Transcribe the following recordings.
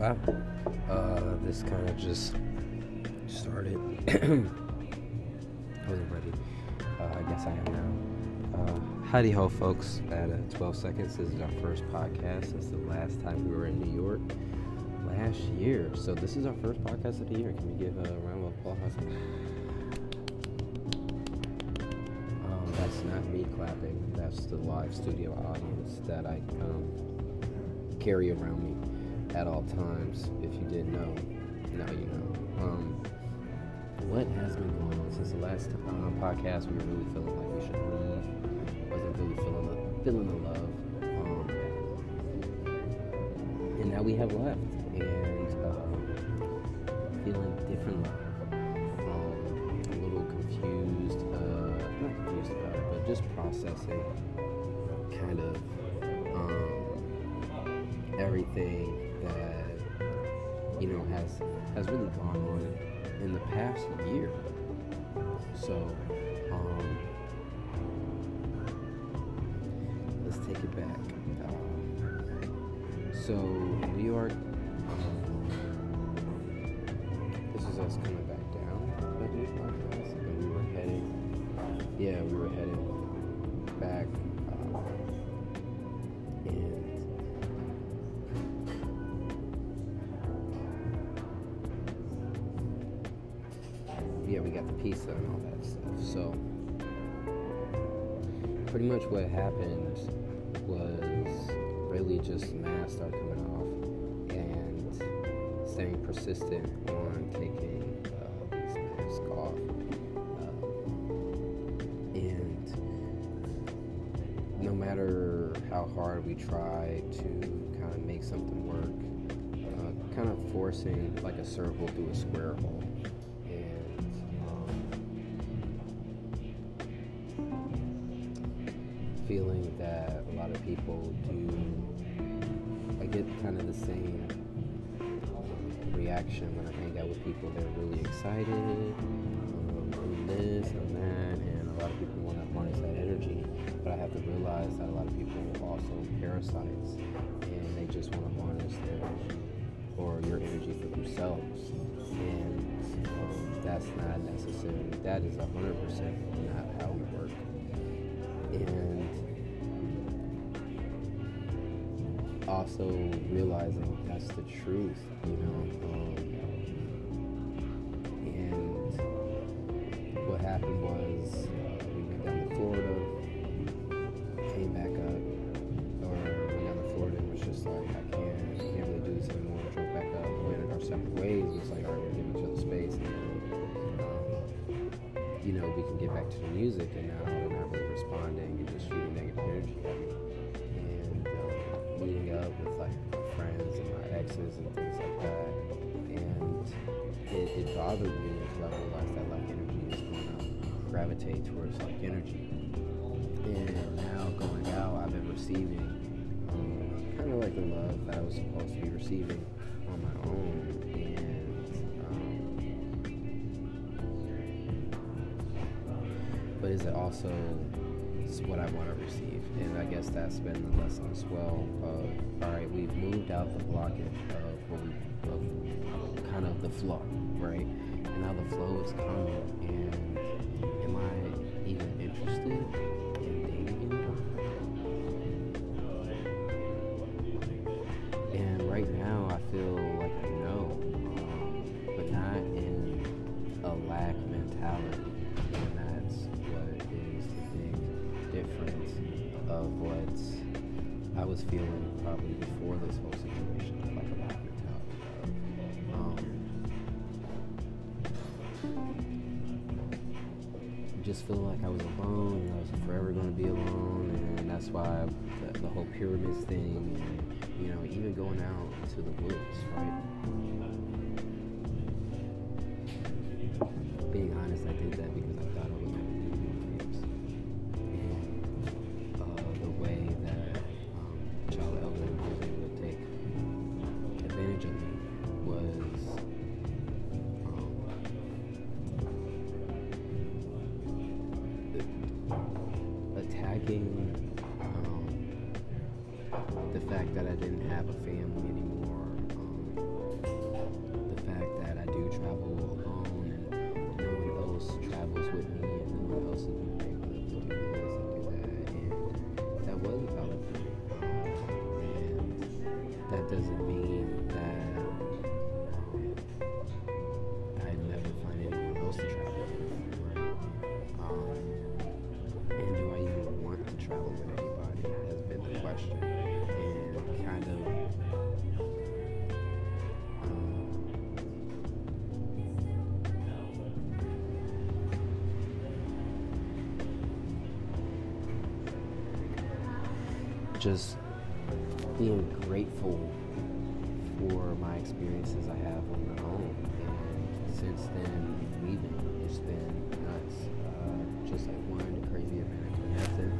Wow. Uh, this kind of just started. I wasn't ready. Uh, I guess I am now. Uh, howdy ho, folks. At uh, 12 seconds, this is our first podcast. since the last time we were in New York last year. So this is our first podcast of the year. Can we give a round of applause? Um, that's not me clapping. That's the live studio audience that I um, carry around me at all times. If you didn't know, now you know. Um, what has been going on since the last um, podcast? We were really feeling like we should leave. Wasn't really feeling the, feeling the love. Um, and now we have left, and um, feeling different love. Um, a little confused, uh, not confused about it, but just processing kind of um, everything has has really gone on in the past year. So um, let's take it back. Um, so New York, um, this is us coming back down we were heading. Yeah, we were heading back. Pizza and all that stuff. So, pretty much what happened was really just masks started coming off and staying persistent on taking uh, these masks off. Uh, and no matter how hard we try to kind of make something work, uh, kind of forcing like a circle through a square hole. People. that are really excited, um, doing this and that, and a lot of people want to harness that energy. But I have to realize that a lot of people are also parasites, and they just want to harness their or your energy for themselves. And um, that's not necessary. that is 100% not how we work. And also realizing that's the truth, you happened was uh, we went down to Florida, came back up, or went down to Florida and was just like, I can't, I can't really do this anymore. Drove back up, went our separate ways. It was like, all right, we're giving each other space. Then, um, you know, we can get back to the music, and now they're not really responding and just shooting negative energy. And um, meeting up with like friends and my exes and things like that. And it, it bothered me gravitate towards like energy. And now going out, I've been receiving um, kind of like the love that I was supposed to be receiving on my own. And um, but is it also what I want to receive? And I guess that's been the lesson as well. Of all right, we've moved out the blockage of of kind of the flow, right? And now the flow is coming, and am I even interested in dating anybody? And right now, I feel like I know, um, but not in a lack mentality. And that's what is the big difference of what I was feeling probably before this whole situation, like a just feeling like I was alone and I was forever going to be alone, and that's why the, the whole pyramids thing, and you know, even going out into the woods, right? Just being grateful for my experiences I have on my own. And since then, leaving, it's been nuts. Uh, just like one crazy event after nothing.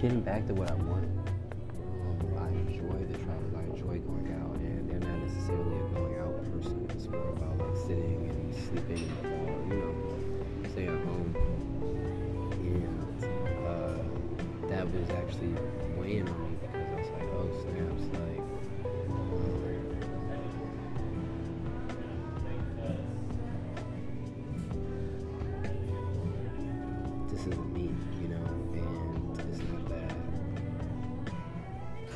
Getting back to what I want. Um, I enjoy the travels. I enjoy going out, and they're not necessarily a going out person. It's more about like sitting and sleeping, was actually weighing on me because I was like, oh snaps, like. um, This isn't me, you know, and it's not that.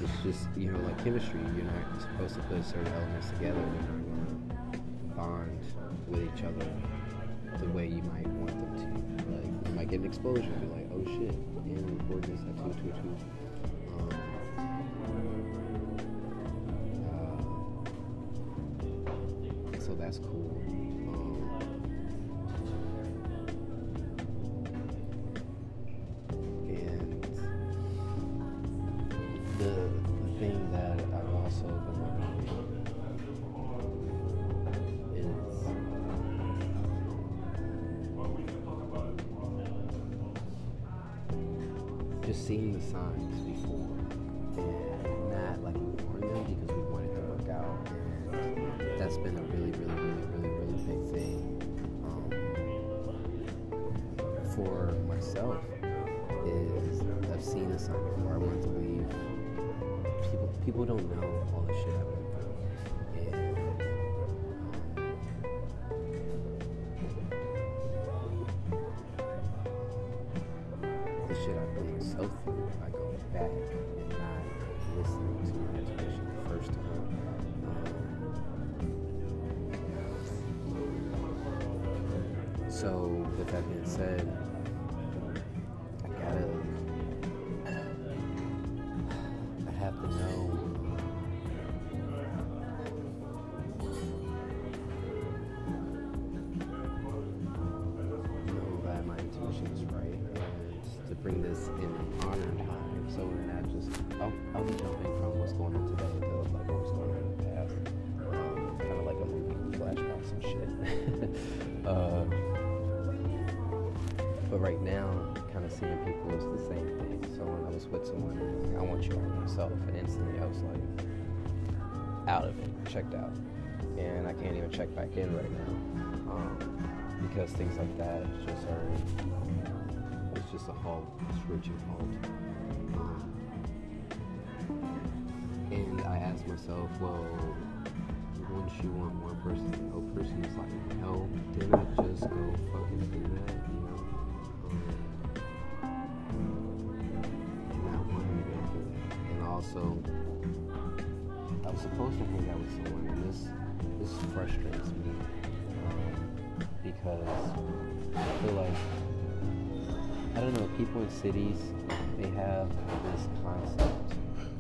It's just, you know, like chemistry. You're not supposed to put certain elements together. They're not gonna bond with each other Explosion and be like, oh shit, and record this at 222. Just seeing the signs before and not like ignoring them because we want it to work out. And that's been a really, really, really, really, really big thing um, for myself. Is I've seen the signs before. I wanted to leave. People, people don't know all the shit I've of seeing people is the same thing. So when I was with someone I want you on myself and instantly I was like out of it checked out. And I can't even check back in right now um, because things like that just are it's just a halt screeching halt. Um, and I asked myself well wouldn't you want one person to know person is like no then I just go fucking do that and also I was supposed to hang out with someone and this this frustrates me um, because I feel like I don't know people in cities they have this concept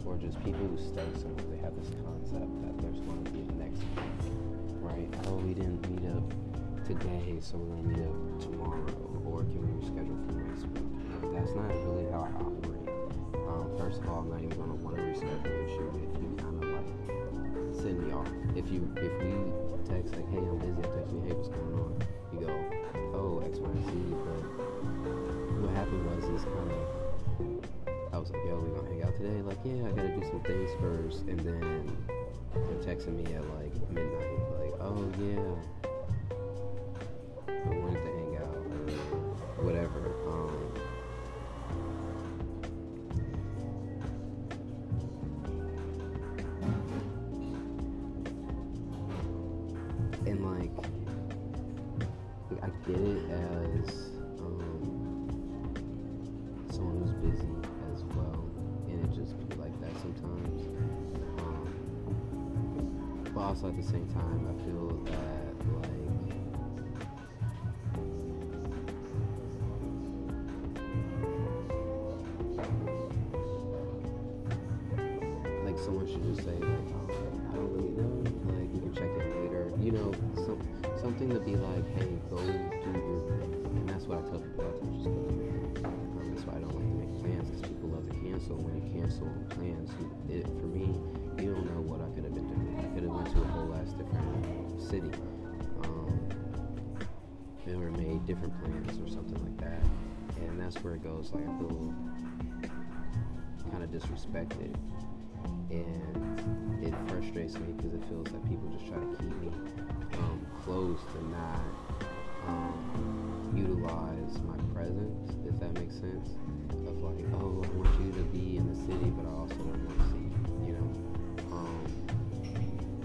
or just people who study something they have this concept that there's going to be a next week right? Oh we didn't meet up today so we're to meet up tomorrow or can we reschedule for next week? That's not really how I operate um, first of all I'm not even to want to reschedule with you if you kind of like send me off. If you if we text like, hey, I'm busy, I text you, hey, what's going on? You go, oh, X, Y, Z. But what happened was this kind of, I was like, yo, we gonna hang out today? Like, yeah, I gotta do some things first, and then they're texting me at like midnight, like, oh yeah, and like I get it as um, someone who's busy as well, and it just be like that sometimes. Um, but also at the same time, I feel that like like that's where it goes. Like I feel kind of disrespected and it frustrates me because it feels like people just try to keep me um, close to not um, utilize my presence, if that makes sense. Of like, oh, I want you to be in the city, but I also don't want to see you, you know. Um,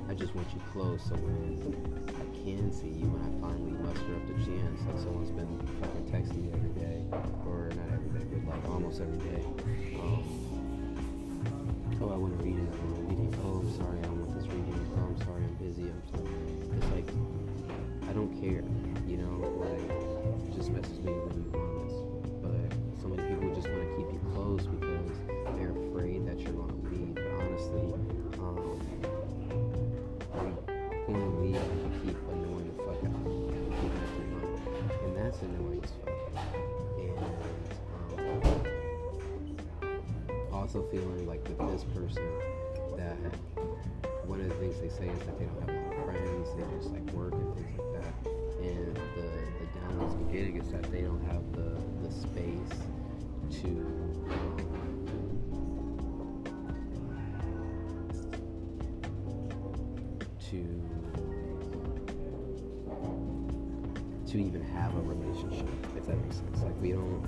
I just want you close so when can see you, when I finally muster up the chance, like someone's been fucking texting me every day, or not every day, but like almost every day. Um, oh, I want to read it, I want to read it. Oh, I'm sorry, I want this reading. Oh, I'm sorry, I'm busy. I'm sorry. It's like, I don't care, you know, like, just message me when you to to to even have a relationship, if that makes sense. Like we don't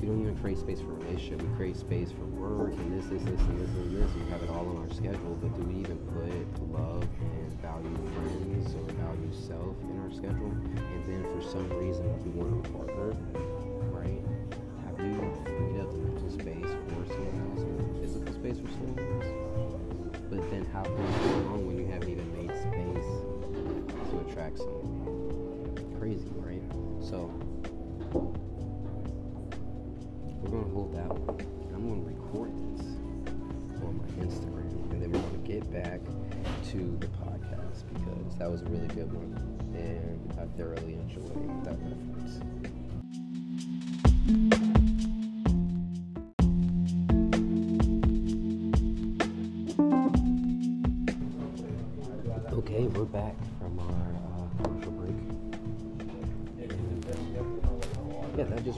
we don't even create space for relationship. We create space for work and this, this, this, and this, and this. We have it all on our schedule. But do we even put love and value friends or value self in our schedule? And then for some reason we want a partner, how wrong when you haven't even made space to attract someone? Crazy, right? So we're gonna hold that one. I'm gonna record this on my Instagram, and then we're gonna get back to the podcast because that was a really good one, and I thoroughly enjoyed that reference.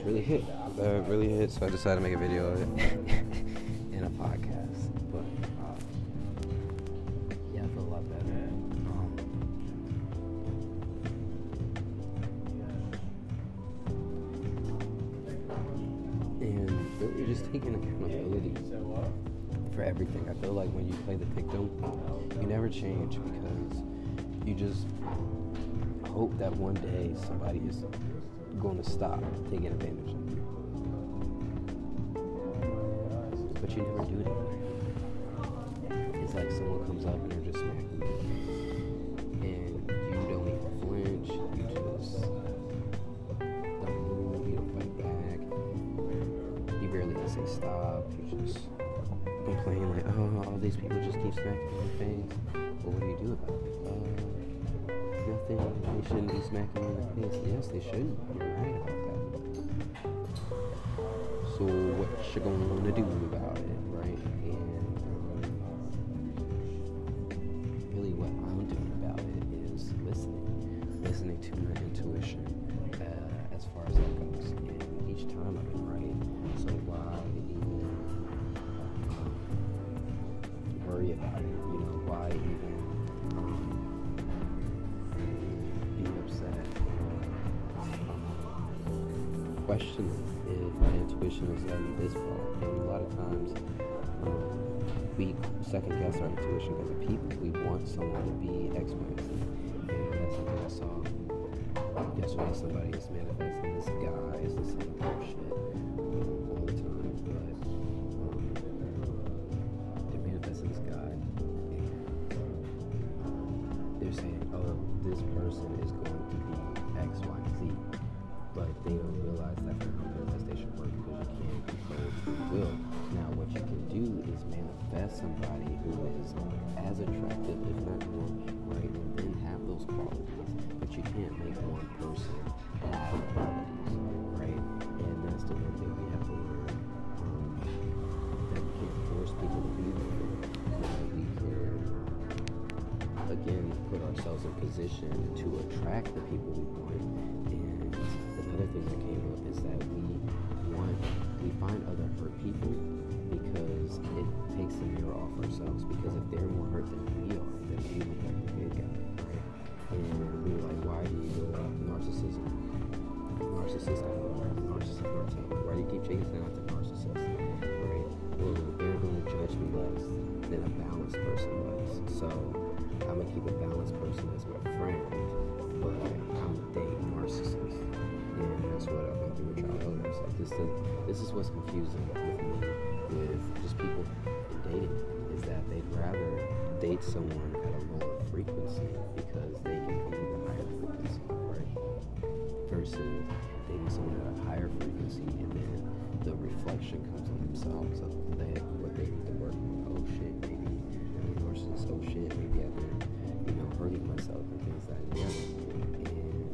Really hit. That really hit, so I decided to make a video of it in a podcast. But uh, yeah, I feel a lot better. Um, and really just taking accountability for everything. I feel like when you play the victim, you never change because you just hope that one day somebody is going to stop taking advantage of you. But you never do it. It's like someone comes up and they're just smacking you. And you don't even flinch. You just don't move. You don't fight back. You barely even say stop. You just complain like, oh, all these people just keep smacking the face. What do you shouldn't be smacking me in the face. Yes, they shouldn't. You're right about that. So what you gonna do about it, questioning if my intuition is me this. And a lot of times um, we second guess our intuition because of people. We want someone to be experts. And that's something I saw yesterday. Somebody is manifesting this guy is this same bullshit um, all the time. But um, they're manifesting this guy. And they're saying, oh, this person is going to be X, Y, Z," But they don't invest somebody who is as attractive, if not more, right, and then have those qualities. But you can't make one person have qualities, right? And that's the one thing we have to learn. Um, that we can't force people to be there. That we can, again, put ourselves in position to attract the people we want. And another thing that came up is that we want, we find other hurt people because it takes the mirror off ourselves. Because if they're more hurt than we are, then we look like the good guy, right? And we were like, why do you go up narcissism? Narcissist, I don't know, narcissist, narcissist. Why do you keep chasing after narcissists, right? Well, they're going to judge me less than a balanced person does. So I'm gonna keep a balanced person as my friend, but I'm a date narcissist. And that's what I've been through with childhood. It's like this, is, this is what's confusing with me, rather date someone at a lower frequency because they can be the higher frequency, right? Versus dating someone at a higher frequency and then the reflection comes on themselves of they, what they need to work on. Oh shit, maybe narcissist. Oh shit, maybe I've been, you know, hurting myself and things like that. And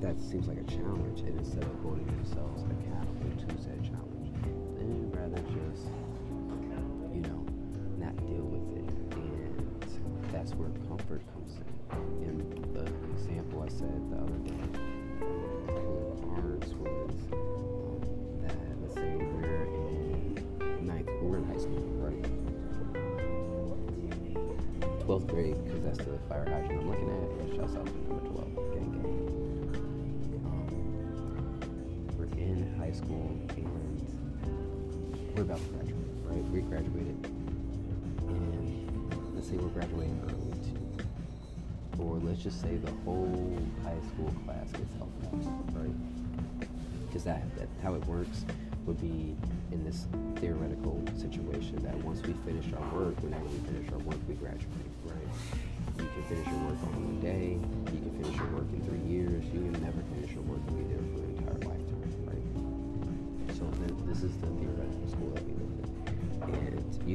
that seems like a challenge. And instead of holding themselves accountable to said challenge, they'd rather just, that's where comfort comes in. And the example I said the other day with Barnes was um, that let's say we're in ninth, we're in high school, right? 12th grade, because that's the fire hydrant I'm looking at. Yeah, shouts out to number 12, gang gang. Um, we're in high school and we're about to graduate, right? We graduated, let's say we're graduating early too, or let's just say the whole high school class gets fast, right? Because that, that how it works would be in this theoretical situation that once we finish our work, whenever we finish our work, we graduate, right? You can finish your work on one day, you can finish your work in three years, you can never finish your work and be there for an entire lifetime, right? So th- this is the theoretical school that we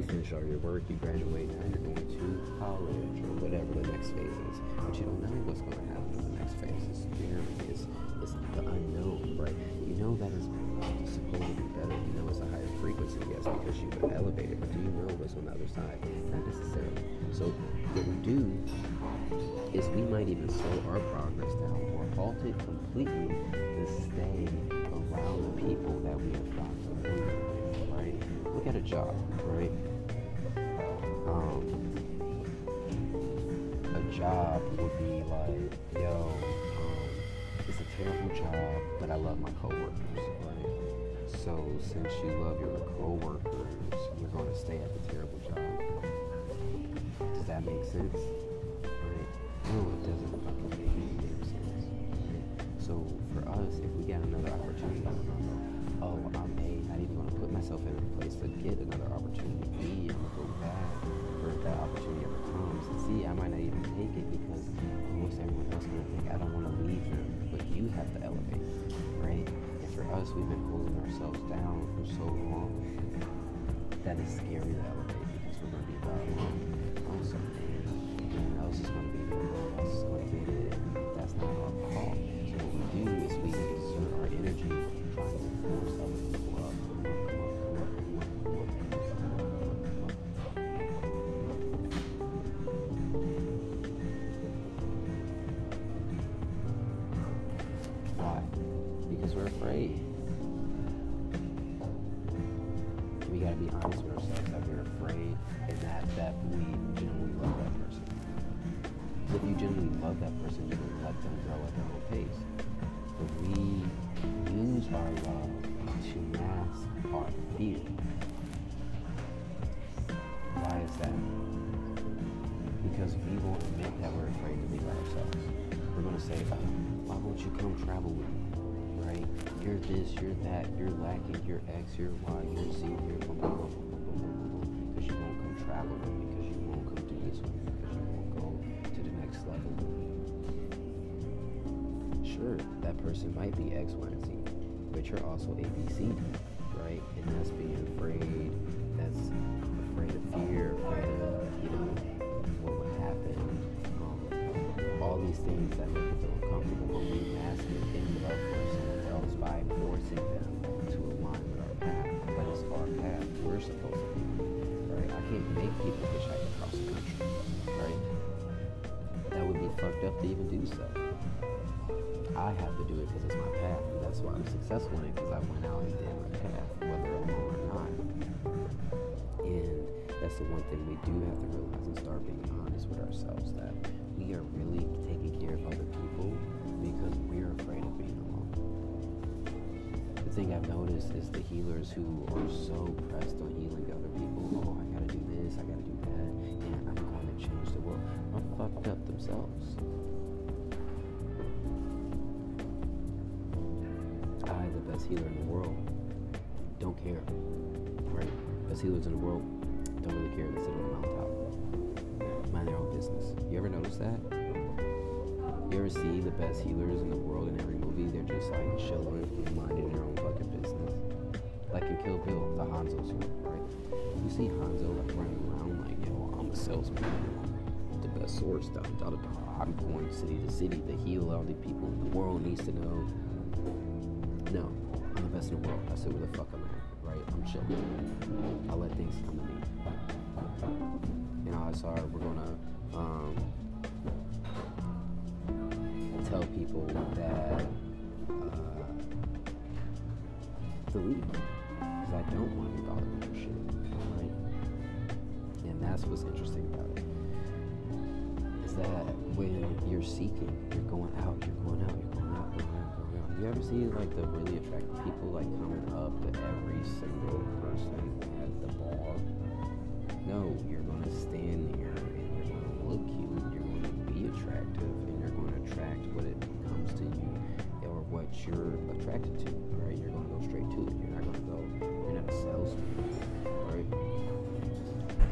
you finish all your work, you graduate, now you're going to college or whatever the next phase is. But you don't know what's going to happen in the next phase. It's scary. It's, it's the unknown, right? You know that is supposed to be better. You know it's a higher frequency, yes, because you've elevated. But do you know what's on the other side? Not necessarily. So what we do is we might even slow our progress down or halt it completely to stay around the people that we have gotten right? Look at a job, right? Job would be like, yo, um, it's a terrible job, but I love my coworkers, right? So since you love your coworkers, you're going to stay at the terrible job. Does that make sense? Right? No, it doesn't fucking make any damn sense. So for us, if we get another opportunity, oh, I'm A, not even going to put myself in a place to get another opportunity. B, I'm going to go back for that opportunity ever comes. C, I might not even think? I don't want to leave them. But you have to elevate, right? And for us, we've been holding ourselves down for so long that it's scary to elevate because we're going to be about oh, something. Everyone else is going to be there. Everyone else is going to get it. That's not our fault. Because we won't admit that we're afraid to be by ourselves. We're gonna say, oh, why won't you come travel with me? Right? You're this, you're that, you're lacking, you're X, you're Y, you're Z, you're boom, boom, boom, boom, boom, boom, boom. Because you won't come travel with me, because you won't come do this with me, because you won't go to the next level with me. Sure, that person might be X, Y, and Z, but you're also A, B, C, D, right? And that's being afraid that's afraid of fear, afraid of, these things that make us feel uncomfortable when we mask it in love for someone else by forcing them to align with our path. But it's our path. We're supposed to be. Right? I can't make people hitchhike across the country. Right? That would be fucked up to even do so. I have to do it because it's my path, and that's why I'm successful in it because I went out and did my path, whether I'm or not. And that's the one thing we do have to realize and start being honest with ourselves that we are really taking care of other people because we're afraid of being alone. The thing I've noticed is the healers who are so pressed on healing other people. Oh, I gotta do this, I gotta do that, and I'm going to change the world. Are fucked up themselves. I, the best healer in the world, don't care. Right? Best healers in the world don't really care. They sit on the mountaintop, mind their own business. You ever notice that? You ever see the best healers in the world in every movie? They're just like chilling, minding their own fucking business. Like in Kill Bill, the Hanzo right? You see Hanzo like running around like, yo, I'm a salesman. The best source, da da da. I'm going city to city to heal all the people the world needs to know. No, I'm the best in the world. I sit where the fuck I'm at, right? I'm chilling. I let things come to me. You know, I saw we're gonna um, tell people that uh, to because I don't want to be bothered with their shit, right? And that's what's interesting about it is that when you're seeking, you're going out, you're going out, you're going out, going out, going out. You ever see like the really attractive people like coming up to every single person at the bar? No, you're going to stand there and you're going to look cute, you're going to be attractive, and you're going to attract what it comes to you or what you're attracted to, right? You're going to go straight to it. You're not going to go, you're not a salesman, right?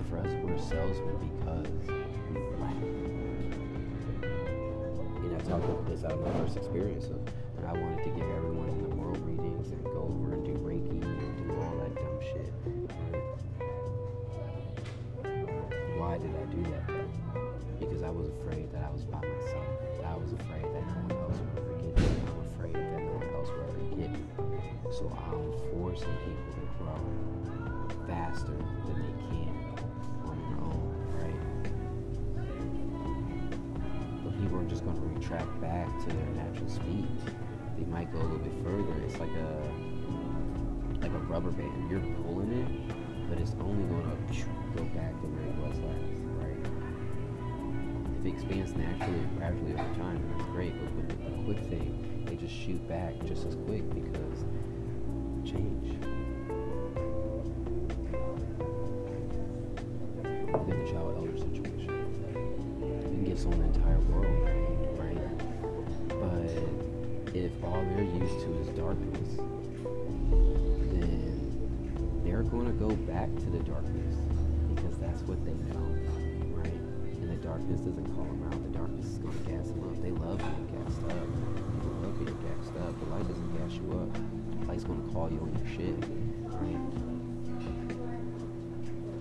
For us, we're salesmen because we lack. And I talked about this out of my first experience of and I wanted to give everyone grow faster than they can on their own, right? But people are just going to retract back to their natural speed. They might go a little bit further. It's like a like a rubber band. You're pulling it, but it's only going to go back to where it was last, right? If it expands naturally and gradually over time, that's great. But with a quick thing, they just shoot back just as quick because change. Look the child elder situation. Can give someone the entire world, right? But if all they're used to is darkness, then they're going to go back to the darkness because that's what they know, right? And the darkness doesn't call them out. The darkness is going to gas them up. They love being gassed up. People love being gassed up. The light doesn't gas you up. The light's going to call you on your shit, right?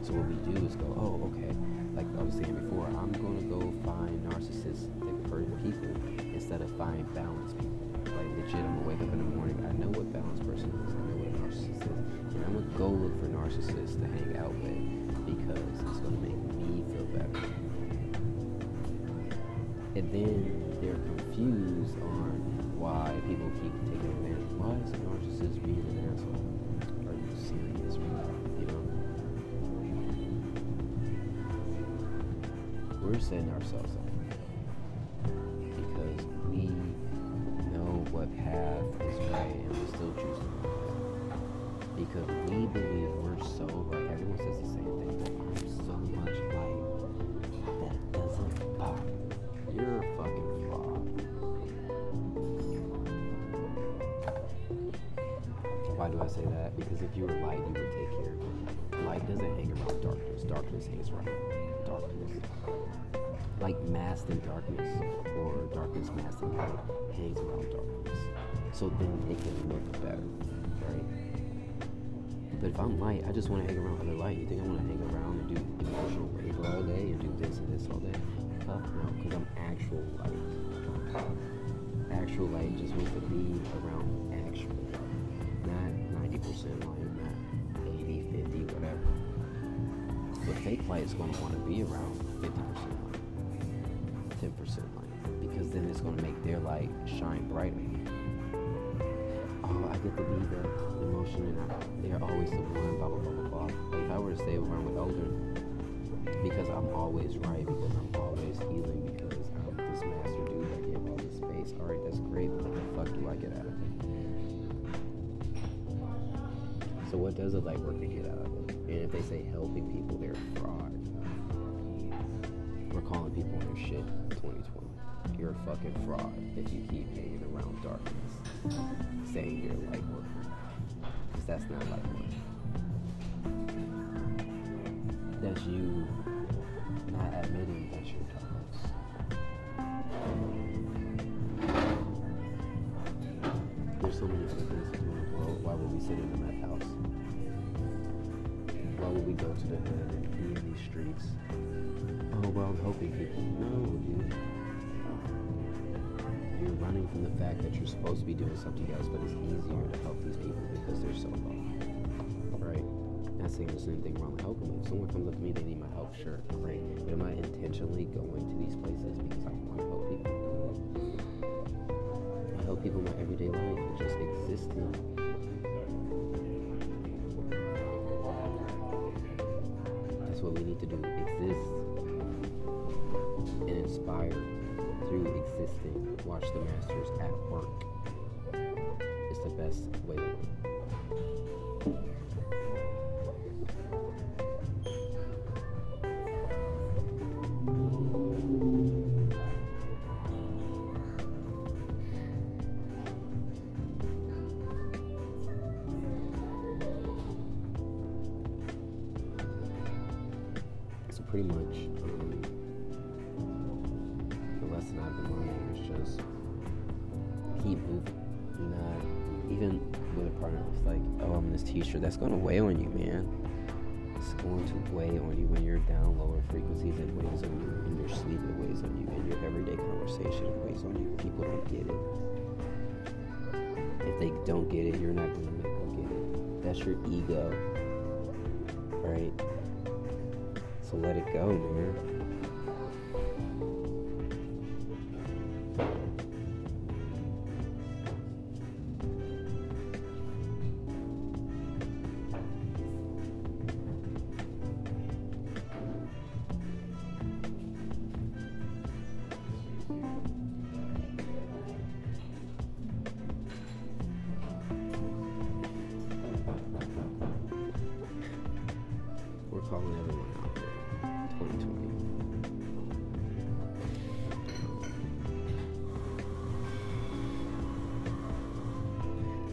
So what we do is go, oh, okay. Like I was saying before, I'm to go find narcissistic people instead of find balanced people. Like legit, I'm gonna wake up in the morning. I know what balanced person is. I know what a narcissist is, and I'm gonna go look for narcissists to hang out with because it's gonna make me feel better. And then they're confused on why people keep taking advantage. Why is a narcissist being an asshole? We're setting ourselves up because we know what path is right and we still choose to go. Because we believe we're so right. Everyone says the same thing. I'm so much light that it doesn't bother. You're a fucking fraud. Why do I say that? Because if you were light, you would take care of it. Light doesn't hang around darkness. Darkness hangs around darkness. Like masked in darkness or darkness masked in light hangs around darkness. So then it can look better, right? But if I'm light, I just want to hang around other light. You think I want to hang around and do emotional labor all day and do this and this all day? Fuck no, because I'm actual light. Actual light just wants to be around actual light. Not 90% light, not 80, 50, whatever. But fake light is going to want to be around 50% light, 10% because then it's to make their light shine brighter. Oh, I get to be the emotion and I, they're always the one, blah, blah, blah, blah, blah. If I were to stay around with elder, because I'm always right, because I'm always healing, because I'm this master dude, I give all this space. All right, that's great, but what the fuck do I get out of it? So what does a light worker get out of it? And if they say helping people, they're fraud. We're calling people on their shit 2020. You're a fucking fraud if you keep hanging around darkness, saying you're a light worker. Because that's not light work. That's you not admitting that you're darkness. There's so many other things in the world. Why would we sit in a meth house? Why would we go to the hood streets? Oh, well, I'm helping people. No, dude. You're running from the fact that you're supposed to be doing something else, but it's easier to help these people because they're so low. Right? Not saying there's anything wrong with helping them. If someone comes up to me, they need my help, sure, great. But am I intentionally going to these places because I want to help people? I help people in my everyday life just existing. Need to do. Exist and inspire through existing. Watch the masters at work. It's the best way On you. People don't get it. If they don't get it, you're not going to make them get it. That's your ego, right? So let it go, man. Calling everyone out there. 2020.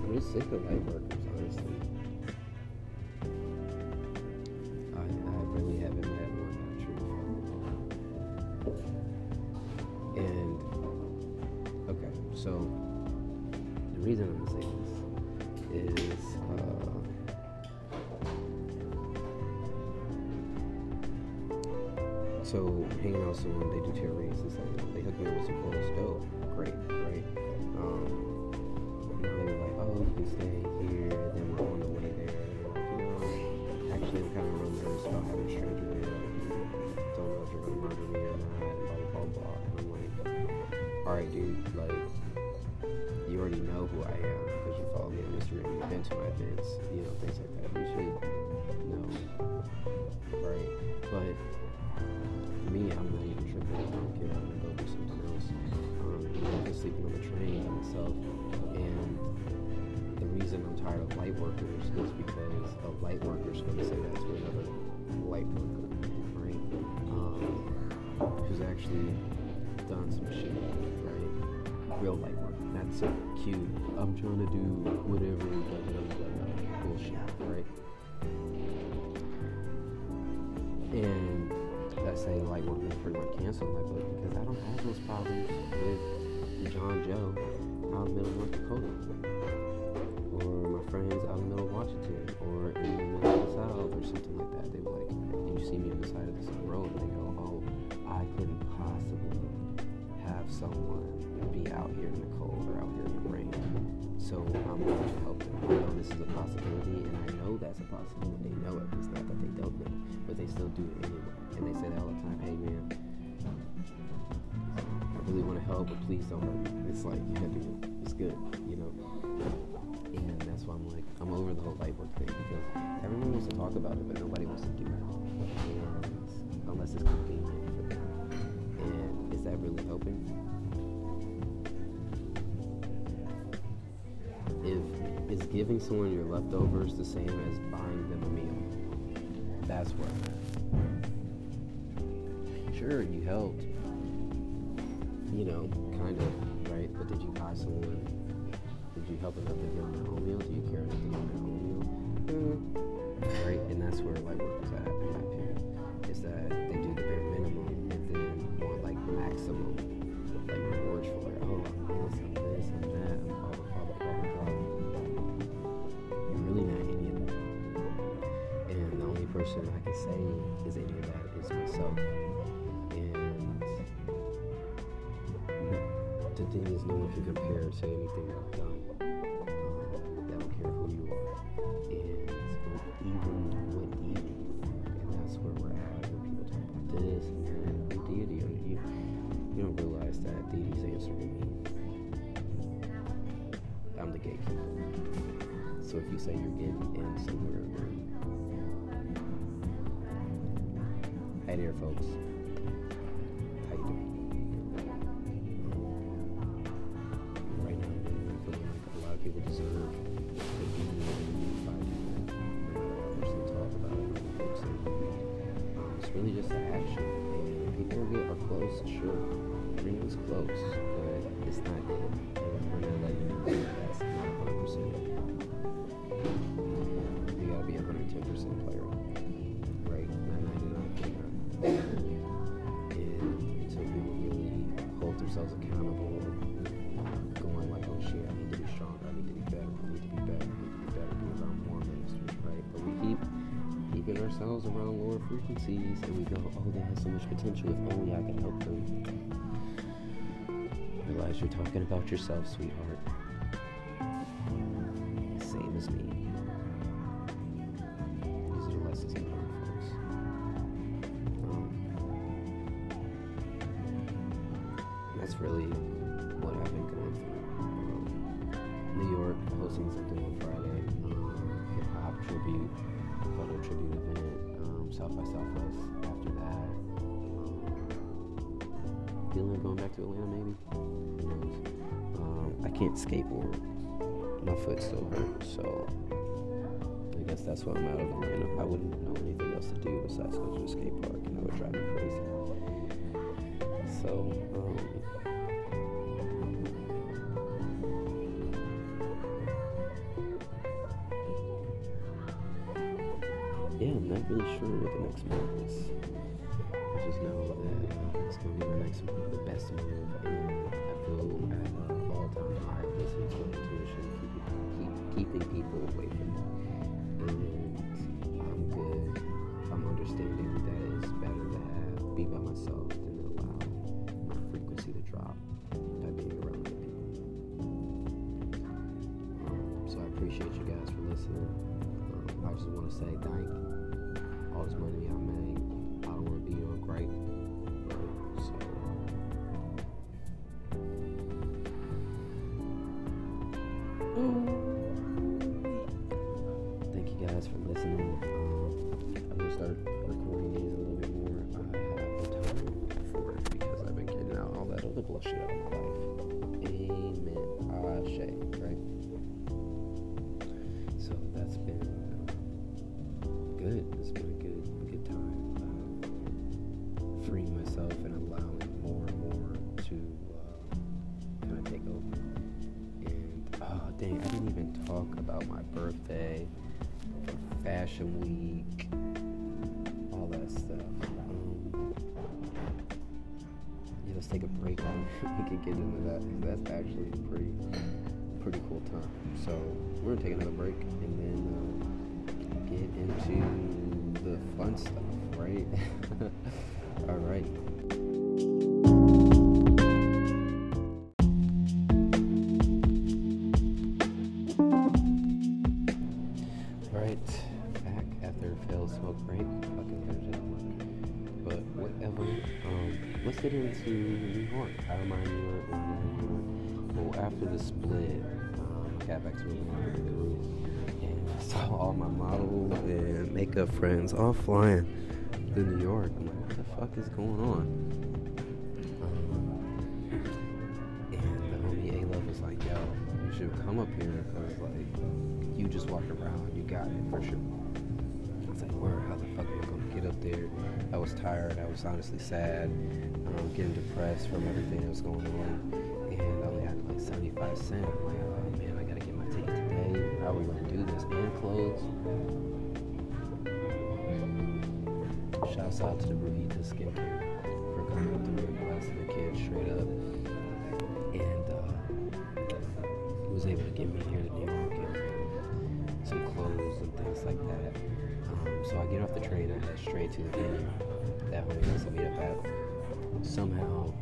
I'm just sick of light workers, honestly. So hanging out with someone, they do reads and stuff. They hook me up with some clothes, dope, great, right? Um, now they were like, oh, you can stay here, then we're on the way there. And actually, I'm kind of real nervous about having a stranger there. Don't know if you're gonna murder me or not, and blah blah blah. And I'm like, all right, dude, like, you already know who I am because you follow me on Instagram, you've been to my events, you know, things like that. Myself. And the reason I'm tired of light workers is because a light worker is going to say that to another light worker, right? Um, who's actually done some shit, right? Real light work, not so cute. I'm trying to do whatever, blah, blah, blah, bullshit, right? And that say light work is pretty much canceled my book because I don't have those problems with John Joe out in middle North Dakota or my friends out in middle Washington or in the middle of the South or something like that. They were like, Did you see me on the side of this road, and they go, oh, I couldn't possibly have someone be out here in the cold or out here in the rain. So I'm going to help them. I know this is a possibility, and I know that's a possibility. And they know it. It's not that they don't know, but they still do it anyway. And they say that all the time. Hey, man, I really want to help, but please don't hurt me. It's like, you have to. it's good, you know. And that's why I'm like, I'm over the whole light work thing because everyone wants to talk about it, but nobody wants to do it. And unless it's convenient for them. And is that really helping? If is giving someone your leftovers the same as buying them a meal? That's what. Sure, you helped. You know, kind of, right? But did you buy someone? Did you help enough to get on their own meal? Do you care enough to get on their own meal? Mm. Right? And that's where light work is at, in my opinion. Is that they do the bare thing is, no one compare to anything I've done. Um, they don't care who you are. And even when eating, and that's where we're at. When people talk about this and that, and deity, you, you don't realize that deity's answering me. I'm the gatekeeper. So if you say you're getting in somewhere, then Hey there, folks. Really just the action. People get are close, sure. Everyone's close, but it's not. Ourselves around lower frequencies and we go, oh, they have so much potential, if only I can help them. Realize you're talking about yourself, sweetheart. Same as me. To go to the skate park, and that would drive me crazy. So, um, yeah, I'm not really sure what the next move is. I just know that uh, it's going to be the next move, the best move, and I feel at an all-time high listening to my intuition, keeping, keep, keeping people away from so I appreciate you guys for listening. Um, I just want to say thank you. all this money I made. I don't want to be all So we're gonna take another break and then uh, get into the fun stuff, right? All right. Right, back after a failed smoke break. Fucking better than one. But whatever. Um, let's get into New York. New York, out of New York. Well, after the split, I saw all my models and makeup friends all flying to New York. I'm like, what the fuck is going on? Um, and the homie A Love was like, yo, you should come up here because like you just walk around, you got it for sure. I was like, where? How the fuck am I gonna get up there? I was tired. I was honestly sad, um, getting depressed from everything that was going on, and I only had like 75 cents. How are gonna do this? And clothes. Shouts out to the Brujita Skincare for coming through and blessing the kids straight up, and uh, was able to get me here to New York and some clothes and things like that. Um, so I get off the train, and head straight to the venue that homie wants to meet up at. Somehow,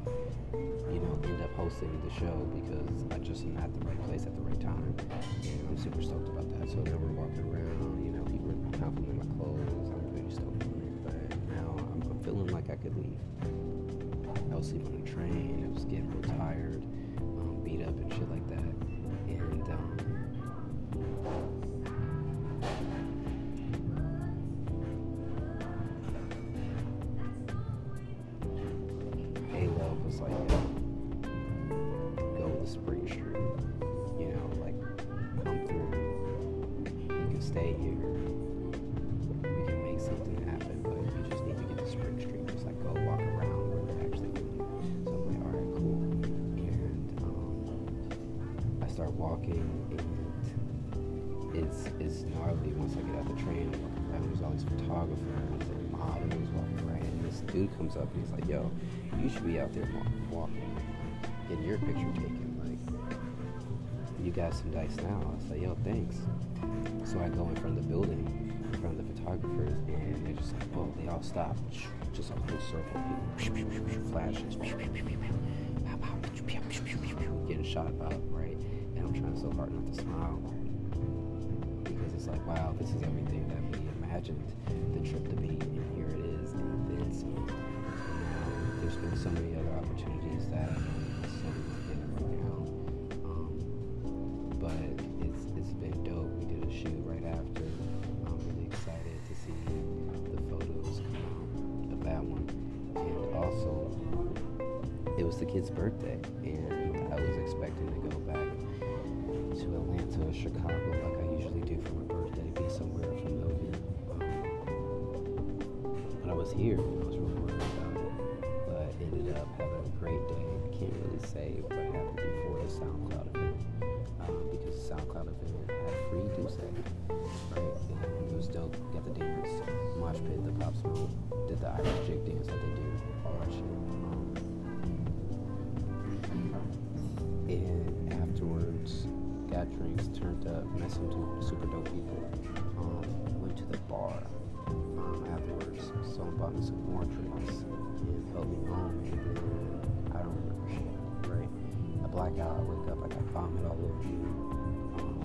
hosting the show because I just am at the right place at the right time, and I'm super stoked about that. So then we're walking around, you know, people are complimenting my clothes. I'm pretty stoked on it, but now I'm, I'm feeling like I could leave. I was sleeping on the train. I was getting real tired, um, beat up and shit like that, and. Um, like, Spring Street, you know, like come through. You can stay here. We can make something happen, but you just need to get to Spring Street. Just like go walk around where they're actually doing. So I'm like, all right, cool. And um, I start walking, and it's it's gnarly once I get out the train. around. There's all these photographers and models walking around. And this dude comes up and he's like, yo, you should be out there walking, getting your picture taken. You got some dice now. I was like, yo, thanks. So I go in front of the building, in front of the photographers, and they're just like, oh, they all stop. Just a whole circle of people, flashes, getting shot up, right? And I'm trying so hard not to smile because it's like, wow, this is everything that we imagined the trip to be, and here it is, and then some. And there's been so many other opportunities that was the kid's birthday, and I was expecting to go back to Atlanta or Chicago like I usually do for my birthday, be somewhere familiar. Um, but I was here, and I was really worried about it, but ended up having a great day. I can't really say what happened before the SoundCloud event, um, because the SoundCloud event had free Duce, right? And it was dope. Got the dance, mosh pit, the pop smoke, did the Irish drinks, turned up, met some super dope people. Um, went to the bar um, afterwards. Someone bought me some more drinks and helped me home. And then I don't remember shit, right? I black out, I wake up, I got vomit all over me. Um,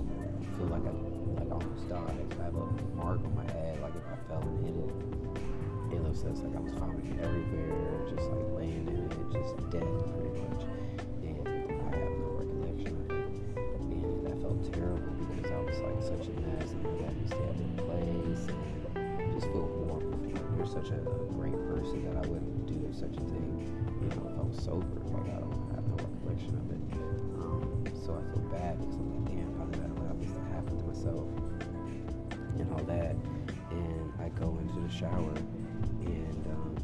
feel like I like almost died. I have a mark on my head, like if I fell and hit it. It looks like I was vomiting everywhere, just like laying in it, just dead pretty much. Because like such a mess and I used to have in place and just feel. Like you're such a, a great person that I wouldn't do such a thing, you know, if I was sober. Like I don't have no recollection of it. Um, so I feel bad because I'm like, damn, how did I allow this to happen to myself? And all that. And I go into the shower and um,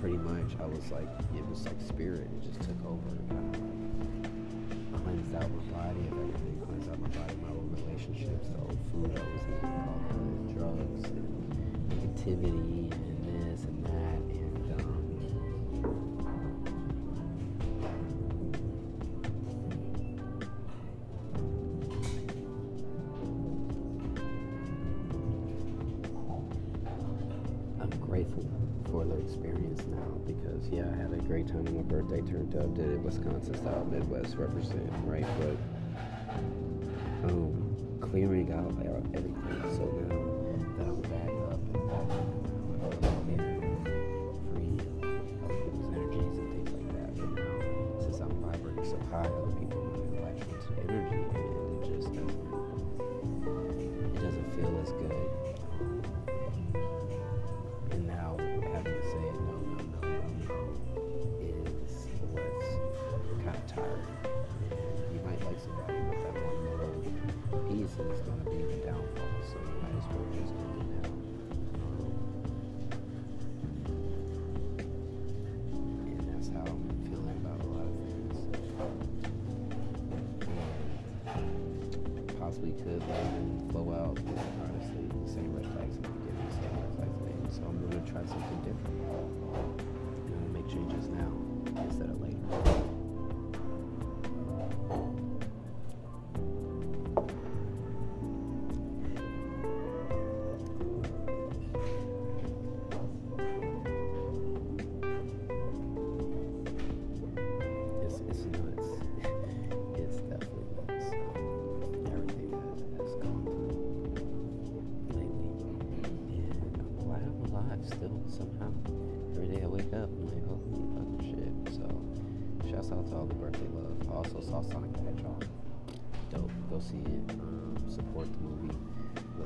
pretty much I was like, it was like spirit. It just took over and kind of like cleansed out my and this and that. And um, I'm grateful for the experience now because, yeah, I had a great time on my birthday, turned up, did it Wisconsin style, Midwest represent, right? But um, clearing out everything I other people really you today.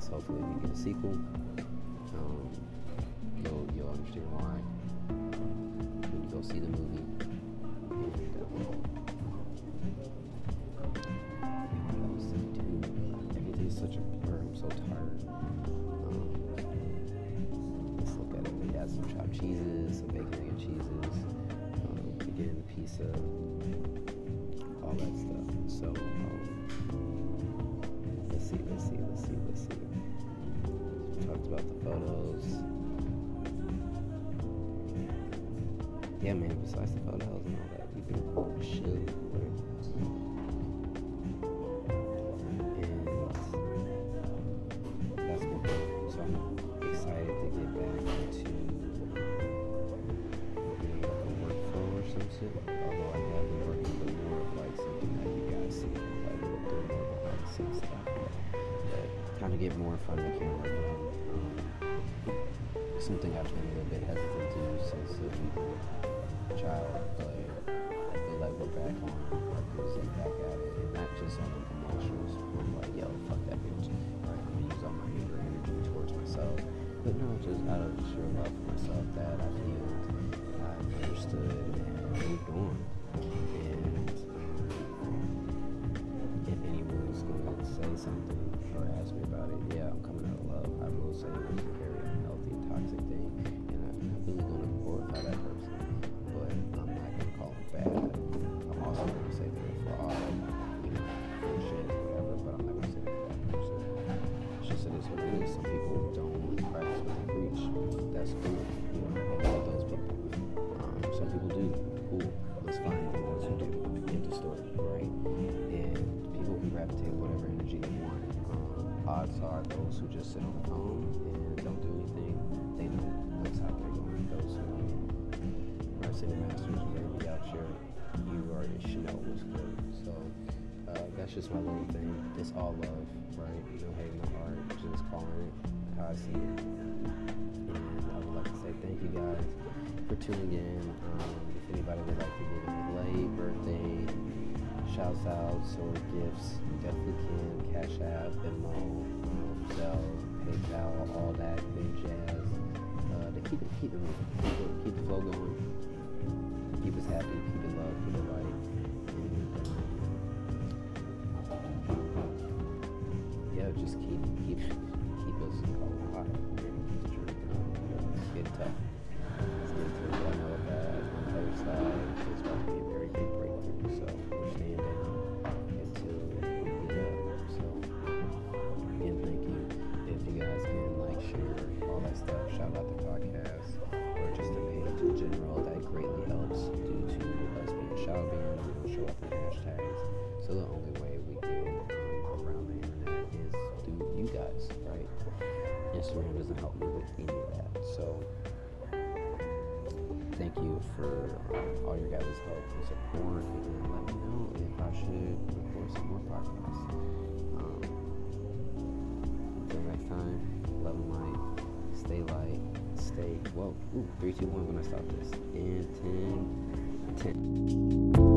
Hopefully, we get a sequel. get more in front of the camera. Um, something I've been a little bit hesitant to do since a child but I feel like we're back on Like we're back at it, and not just on the commercials. I'm like, yo, fuck that bitch. Like, I'm gonna use all my anger energy towards myself, but no, just out of sheer love for myself that I feel, I understood, and moved on. And say something or ask me about it, yeah, I'm coming out of love. I will say it's a very unhealthy, toxic thing, and I'm really going to glorify that person. sit on the phone and don't do anything. They know that's how they're going to go. So when I say the masters are going to be out here, you already should know what's good. So uh, that's just my little thing. It's all love, right? No hate, no heart. Just calling it how I see it. And I would like to say thank you guys for tuning in. Um, if anybody would like to give a late birthday, shouts outs, or gifts, you definitely can. Cash App, Venmo, Zelle. PayPal, all that good jazz. Uh, to keep it, keep the keep, the flow going, keep us happy, keep it love, keep it light. So thank you for all your guys' help and support, and let me know if I should record some more podcasts. Um, until next time, love and light, stay light, stay, whoa, ooh, 3, 2, 1 when I stop this, and 10, 10.